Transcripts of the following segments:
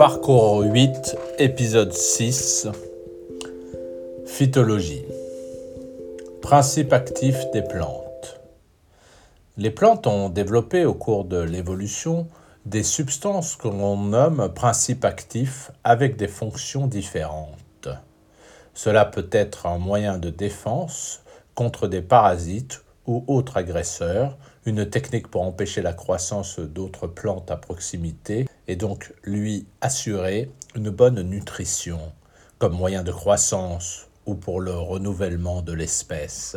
Parcours 8, épisode 6 Phytologie Principe actif des plantes. Les plantes ont développé au cours de l'évolution des substances que l'on nomme principes actifs avec des fonctions différentes. Cela peut être un moyen de défense contre des parasites ou autres agresseurs, une technique pour empêcher la croissance d'autres plantes à proximité et donc lui assurer une bonne nutrition comme moyen de croissance ou pour le renouvellement de l'espèce.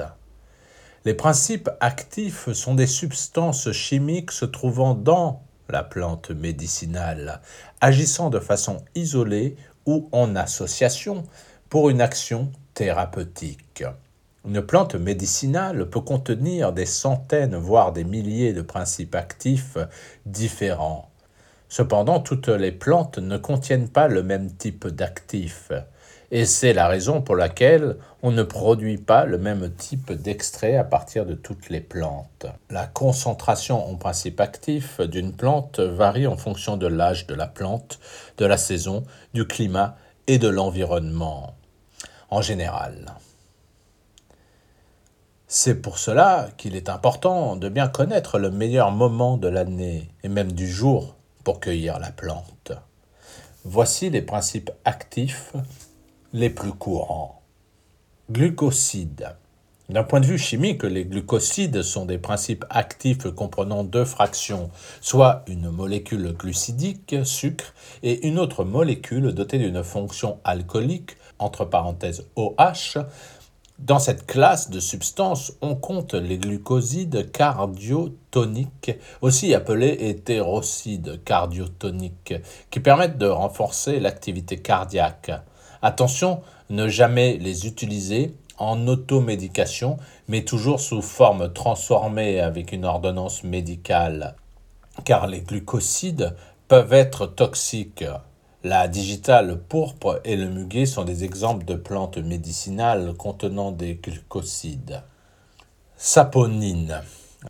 Les principes actifs sont des substances chimiques se trouvant dans la plante médicinale, agissant de façon isolée ou en association pour une action thérapeutique. Une plante médicinale peut contenir des centaines, voire des milliers de principes actifs différents. Cependant, toutes les plantes ne contiennent pas le même type d'actifs, et c'est la raison pour laquelle on ne produit pas le même type d'extrait à partir de toutes les plantes. La concentration en principes actifs d'une plante varie en fonction de l'âge de la plante, de la saison, du climat et de l'environnement en général. C'est pour cela qu'il est important de bien connaître le meilleur moment de l'année et même du jour pour cueillir la plante. Voici les principes actifs les plus courants. Glucosides. D'un point de vue chimique, les glucosides sont des principes actifs comprenant deux fractions, soit une molécule glucidique, sucre, et une autre molécule dotée d'une fonction alcoolique, entre parenthèses OH, dans cette classe de substances, on compte les glucosides cardiotoniques, aussi appelés hétérocides cardiotoniques, qui permettent de renforcer l'activité cardiaque. Attention, ne jamais les utiliser en automédication, mais toujours sous forme transformée avec une ordonnance médicale, car les glucosides peuvent être toxiques. La digitale pourpre et le muguet sont des exemples de plantes médicinales contenant des glucosides. Saponines.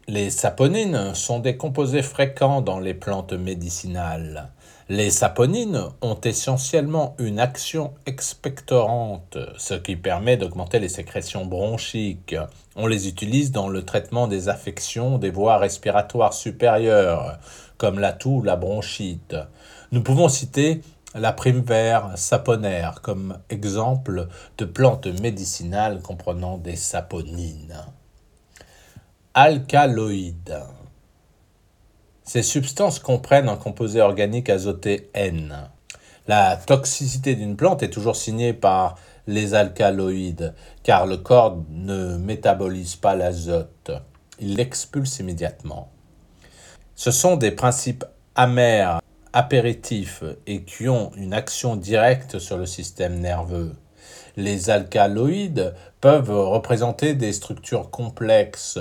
Les saponines sont des composés fréquents dans les plantes médicinales. Les saponines ont essentiellement une action expectorante, ce qui permet d'augmenter les sécrétions bronchiques. On les utilise dans le traitement des affections des voies respiratoires supérieures, comme la toux ou la bronchite. Nous pouvons citer la prime vert saponaire comme exemple de plante médicinale comprenant des saponines. Alcaloïdes. Ces substances comprennent un composé organique azoté N. La toxicité d'une plante est toujours signée par les alcaloïdes, car le corps ne métabolise pas l'azote. Il l'expulse immédiatement. Ce sont des principes amers apéritifs et qui ont une action directe sur le système nerveux. Les alcaloïdes peuvent représenter des structures complexes.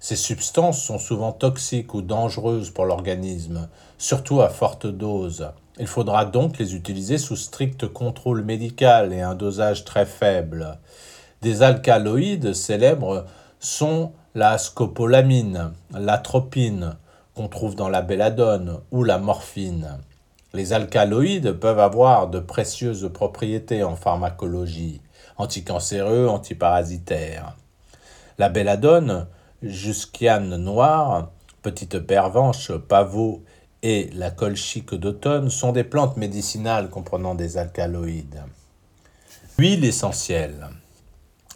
Ces substances sont souvent toxiques ou dangereuses pour l'organisme, surtout à forte dose. Il faudra donc les utiliser sous strict contrôle médical et un dosage très faible. Des alcaloïdes célèbres sont la scopolamine, l'atropine, qu'on trouve dans la belladone ou la morphine. Les alcaloïdes peuvent avoir de précieuses propriétés en pharmacologie, anticancéreux, antiparasitaires. La belladone, jusquiane noire, petite pervenche, pavot et la colchique d'automne sont des plantes médicinales comprenant des alcaloïdes. Huile essentielle.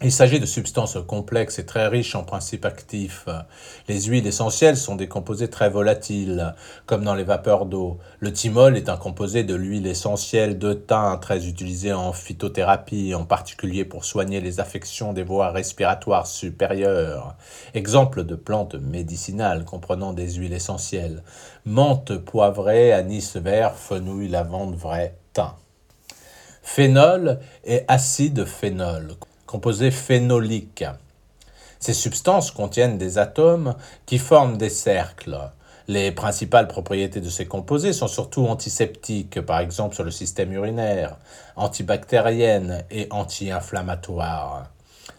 Il s'agit de substances complexes et très riches en principes actifs. Les huiles essentielles sont des composés très volatiles, comme dans les vapeurs d'eau. Le thymol est un composé de l'huile essentielle de thym très utilisé en phytothérapie, en particulier pour soigner les affections des voies respiratoires supérieures. Exemple de plantes médicinales comprenant des huiles essentielles. Menthe poivrée, anis vert, fenouil, lavande vrai, thym. Phénol et acide phénol composés phénoliques. Ces substances contiennent des atomes qui forment des cercles. Les principales propriétés de ces composés sont surtout antiseptiques, par exemple sur le système urinaire, antibactériennes et anti-inflammatoires.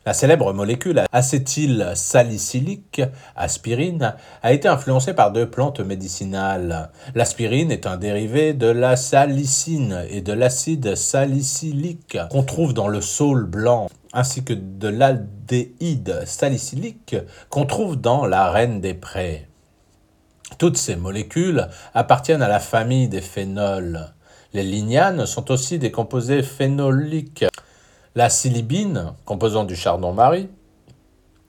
La célèbre molécule acétylsalicylique, aspirine, a été influencée par deux plantes médicinales. L'aspirine est un dérivé de la salicine et de l'acide salicylique qu'on trouve dans le saule blanc, ainsi que de l'aldéhyde salicylique qu'on trouve dans la reine des prés. Toutes ces molécules appartiennent à la famille des phénols. Les lignanes sont aussi des composés phénoliques. La silibine, composant du chardon-marie,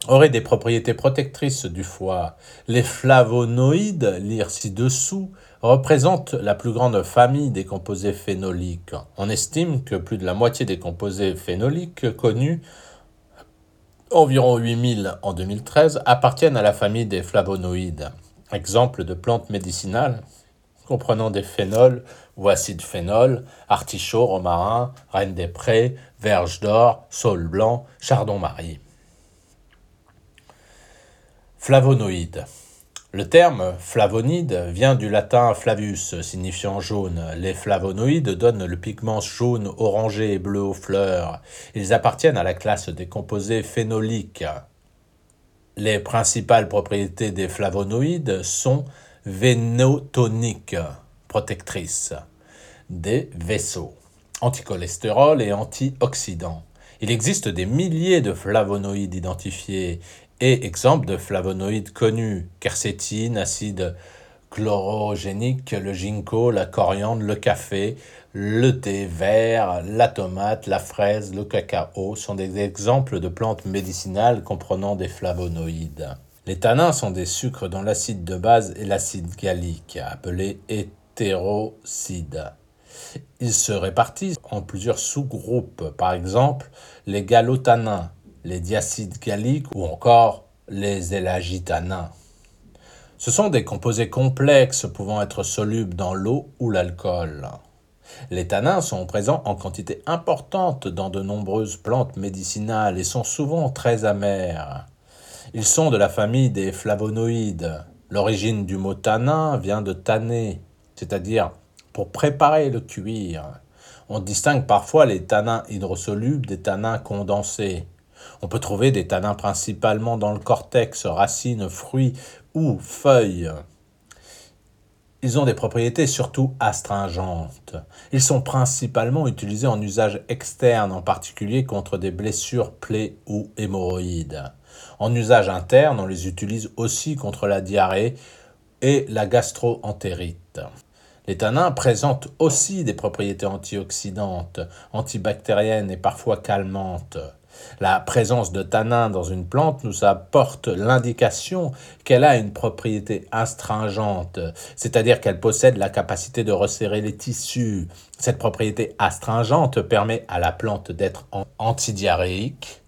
aurait des propriétés protectrices du foie. Les flavonoïdes, lire ci-dessous, représentent la plus grande famille des composés phénoliques. On estime que plus de la moitié des composés phénoliques connus, environ 8000 en 2013, appartiennent à la famille des flavonoïdes. Exemple de plantes médicinales comprenant des phénols ou acides phénol, artichaut, romarin, reine des prés, verge d'or, saule blanc, chardon-marie. Flavonoïdes. Le terme flavonide vient du latin flavus, signifiant jaune. Les flavonoïdes donnent le pigment jaune, orangé et bleu aux fleurs. Ils appartiennent à la classe des composés phénoliques. Les principales propriétés des flavonoïdes sont vénotoniques, protectrices des vaisseaux, anticholestérol et antioxydants. Il existe des milliers de flavonoïdes identifiés et exemples de flavonoïdes connus, quercétine, acide chlorogénique, le ginkgo, la coriandre, le café, le thé vert, la tomate, la fraise, le cacao sont des exemples de plantes médicinales comprenant des flavonoïdes. Les tanins sont des sucres dont l'acide de base est l'acide gallique, appelé hétérocide. Ils se répartissent en plusieurs sous-groupes, par exemple les gallotanins, les diacides galliques ou encore les élagitanins. Ce sont des composés complexes pouvant être solubles dans l'eau ou l'alcool. Les tanins sont présents en quantité importante dans de nombreuses plantes médicinales et sont souvent très amers. Ils sont de la famille des flavonoïdes. L'origine du mot tanin vient de tanner, c'est-à-dire pour préparer le cuir. On distingue parfois les tanins hydrosolubles des tanins condensés. On peut trouver des tanins principalement dans le cortex, racines, fruits ou feuilles. Ils ont des propriétés surtout astringentes. Ils sont principalement utilisés en usage externe, en particulier contre des blessures, plaies ou hémorroïdes. En usage interne, on les utilise aussi contre la diarrhée et la gastroentérite. Les tanins présentent aussi des propriétés antioxydantes, antibactériennes et parfois calmantes. La présence de tanins dans une plante nous apporte l'indication qu'elle a une propriété astringente, c'est-à-dire qu'elle possède la capacité de resserrer les tissus. Cette propriété astringente permet à la plante d'être antidiarrhéique,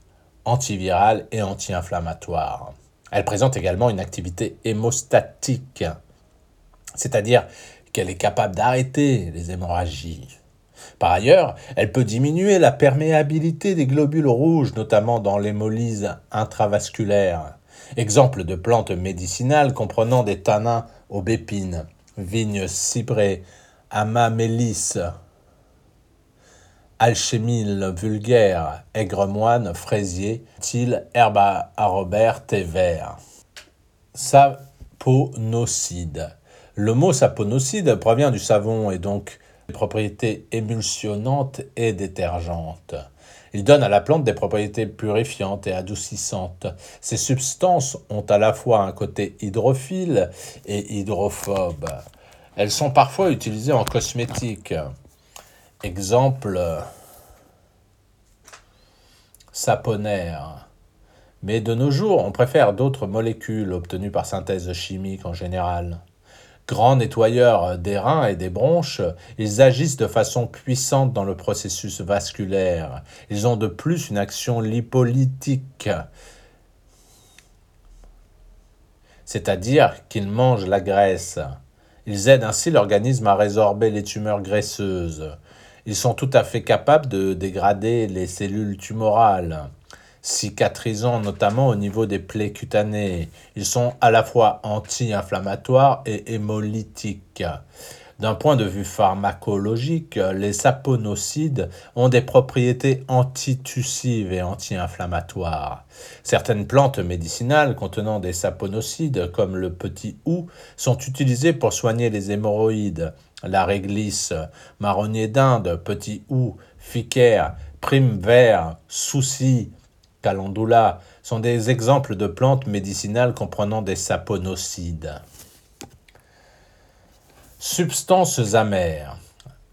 antivirale et anti-inflammatoire. Elle présente également une activité hémostatique, c'est-à-dire qu'elle est capable d'arrêter les hémorragies. Par ailleurs, elle peut diminuer la perméabilité des globules rouges, notamment dans l'hémolyse intravasculaire. Exemple de plantes médicinales comprenant des tanins aubépines, vignes cyprès, amamélis, alchémile vulgaire, aigre-moine, fraisier, til, herbe à Robert, thé vert. Saponocide. Le mot saponocide provient du savon et donc des propriétés émulsionnantes et détergentes. Il donne à la plante des propriétés purifiantes et adoucissantes. Ces substances ont à la fois un côté hydrophile et hydrophobe. Elles sont parfois utilisées en cosmétique. Exemple saponaire. Mais de nos jours, on préfère d'autres molécules obtenues par synthèse chimique en général. Grands nettoyeurs des reins et des bronches, ils agissent de façon puissante dans le processus vasculaire. Ils ont de plus une action lipolytique, c'est-à-dire qu'ils mangent la graisse. Ils aident ainsi l'organisme à résorber les tumeurs graisseuses. Ils sont tout à fait capables de dégrader les cellules tumorales, cicatrisant notamment au niveau des plaies cutanées. Ils sont à la fois anti-inflammatoires et hémolytiques. D'un point de vue pharmacologique, les saponocides ont des propriétés antitussives et anti-inflammatoires. Certaines plantes médicinales contenant des saponocides, comme le petit hou, sont utilisées pour soigner les hémorroïdes. La réglisse, marronnier d'Inde, petit hou, ficaire, prime vert, souci, calendula sont des exemples de plantes médicinales comprenant des saponocides. Substances amères.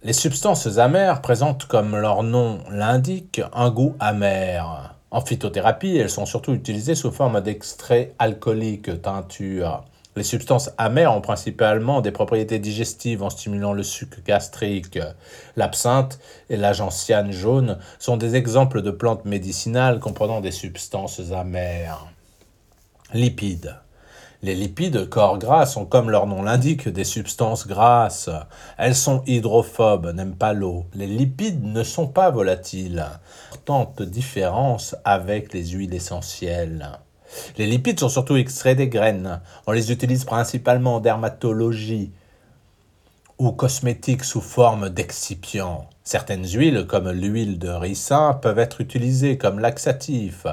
Les substances amères présentent, comme leur nom l'indique, un goût amer. En phytothérapie, elles sont surtout utilisées sous forme d'extraits alcooliques, teinture. Les substances amères ont principalement des propriétés digestives en stimulant le suc gastrique. L'absinthe et la gentiane jaune sont des exemples de plantes médicinales comprenant des substances amères. Lipides. Les lipides corps gras sont, comme leur nom l'indique, des substances grasses. Elles sont hydrophobes, n'aiment pas l'eau. Les lipides ne sont pas volatiles. Importante différence avec les huiles essentielles. Les lipides sont surtout extraits des graines. On les utilise principalement en dermatologie, ou cosmétiques sous forme d'excipients. Certaines huiles, comme l'huile de ricin, peuvent être utilisées comme laxatif.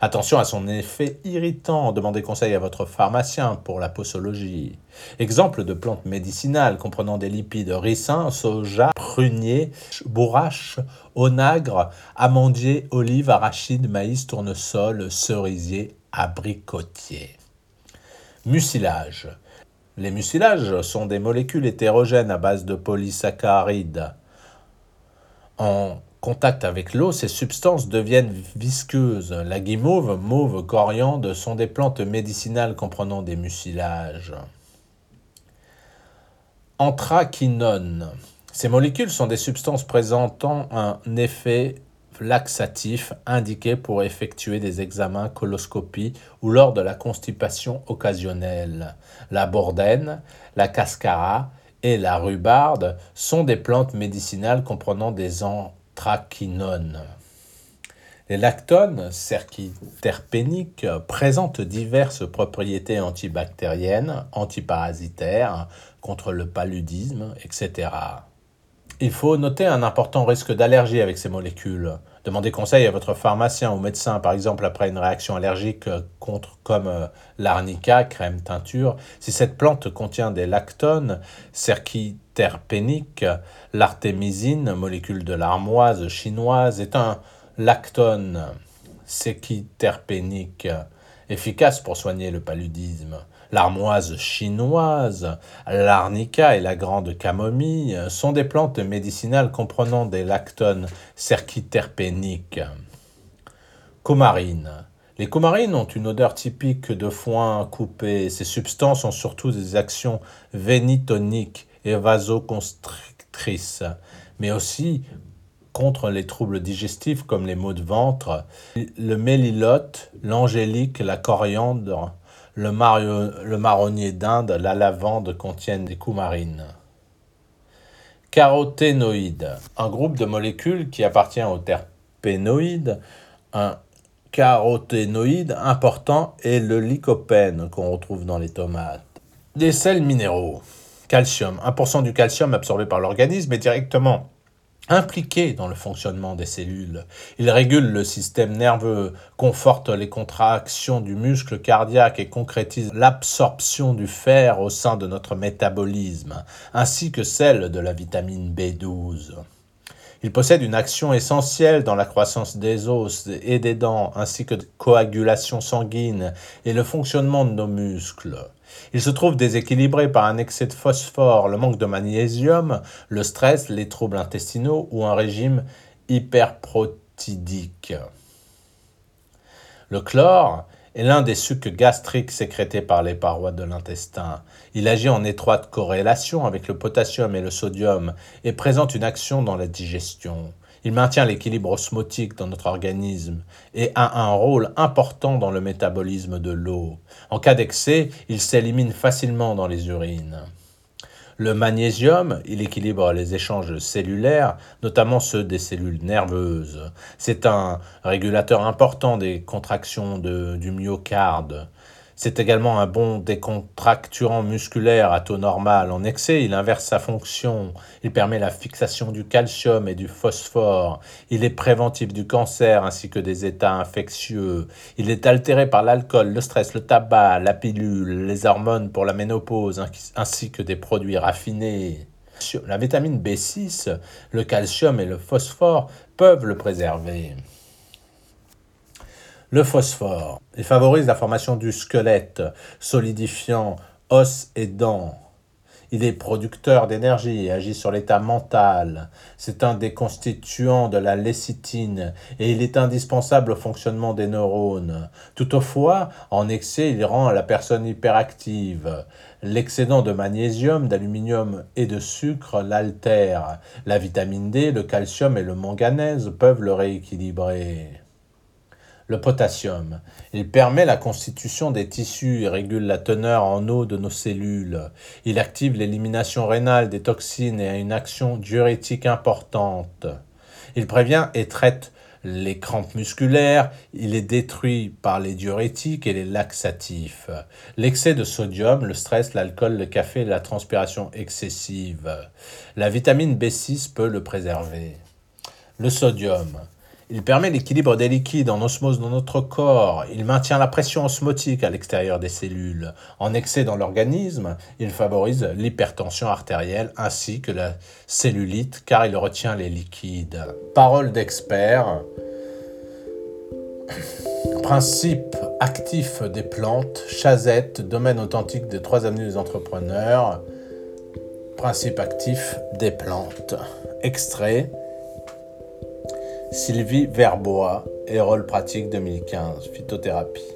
Attention à son effet irritant, demandez conseil à votre pharmacien pour la posologie. Exemple de plantes médicinales comprenant des lipides ricin, soja, prunier, bourrache, onagre, amandier, olive, arachide, maïs, tournesol, cerisier, abricotier. Mucilage. Les mucilages sont des molécules hétérogènes à base de polysaccharides. En contact avec l'eau, ces substances deviennent visqueuses. La guimauve, mauve, coriandre sont des plantes médicinales comprenant des mucilages. Anthraquinone. Ces molécules sont des substances présentant un effet laxatif indiqué pour effectuer des examens coloscopie ou lors de la constipation occasionnelle. La bordène, la cascara et la rhubarde sont des plantes médicinales comprenant des anthraquinones. Les lactones cerquiterpéniques présentent diverses propriétés antibactériennes, antiparasitaires, contre le paludisme, etc. Il faut noter un important risque d'allergie avec ces molécules. Demandez conseil à votre pharmacien ou médecin, par exemple après une réaction allergique contre, comme euh, l'arnica, crème teinture. Si cette plante contient des lactones, cerquiterpéniques, l'artémisine, molécule de l'armoise chinoise, est un lactone cerquiterpénique efficace pour soigner le paludisme. L'armoise chinoise, l'arnica et la grande camomille sont des plantes médicinales comprenant des lactones cerquiterpéniques. Coumarine. Les coumarines ont une odeur typique de foin coupé. Ces substances ont surtout des actions vénitoniques et vasoconstrictrices, mais aussi contre les troubles digestifs comme les maux de ventre, le mélilote, l'angélique, la coriandre, le, marronnier d'Inde, la lavande contiennent des coumarines. Caroténoïdes, un groupe de molécules qui appartient aux terpénoïdes. Un caroténoïde important est le lycopène qu'on retrouve dans les tomates. Des sels minéraux. Calcium. 1% du calcium absorbé par l'organisme est directement impliqué dans le fonctionnement des cellules. Il régule le système nerveux, conforte les contractions du muscle cardiaque et concrétise l'absorption du fer au sein de notre métabolisme, ainsi que celle de la vitamine B12. Il possède une action essentielle dans la croissance des os et des dents, ainsi que de coagulation sanguine et le fonctionnement de nos muscles. Il se trouve déséquilibré par un excès de phosphore, le manque de magnésium, le stress, les troubles intestinaux ou un régime hyperprotidique. Le chlore est l'un des sucs gastriques sécrétés par les parois de l'intestin. Il agit en étroite corrélation avec le potassium et le sodium et présente une action dans la digestion. Il maintient l'équilibre osmotique dans notre organisme et a un rôle important dans le métabolisme de l'eau. En cas d'excès, il s'élimine facilement dans les urines. Le magnésium, il équilibre les échanges cellulaires, notamment ceux des cellules nerveuses. C'est un régulateur important des contractions du myocarde. C'est également un bon décontracturant musculaire à taux normal. En excès, il inverse sa fonction. Il permet la fixation du calcium et du phosphore. Il est préventif du cancer ainsi que des états infectieux. Il est altéré par l'alcool, le stress, le tabac, la pilule, les hormones pour la ménopause ainsi que des produits raffinés. La vitamine B6, le calcium et le phosphore peuvent le préserver. Le phosphore, il favorise la formation du squelette, solidifiant os et dents. Il est producteur d'énergie et agit sur l'état mental. C'est un des constituants de la lécithine et il est indispensable au fonctionnement des neurones. Toutefois, en excès, il rend la personne hyperactive. L'excédent de magnésium, d'aluminium et de sucre l'altère. La vitamine D, le calcium et le manganèse peuvent le rééquilibrer. Le potassium. Il permet la constitution des tissus et régule la teneur en eau de nos cellules. Il active l'élimination rénale des toxines et a une action diurétique importante. Il prévient et traite les crampes musculaires, il est détruit par les diurétiques et les laxatifs. L'excès de sodium, le stress, l'alcool, le café la transpiration excessive. La vitamine B6 peut le préserver. Le sodium. Il permet l'équilibre des liquides en osmose dans notre corps. Il maintient la pression osmotique à l'extérieur des cellules. En excès dans l'organisme, il favorise l'hypertension artérielle ainsi que la cellulite car il retient les liquides. Parole d'expert. Principe actif des plantes, chazette, domaine authentique des trois avenues des entrepreneurs. Principe actif des plantes. Extrait. Sylvie Verbois et rôle pratique 2015, phytothérapie.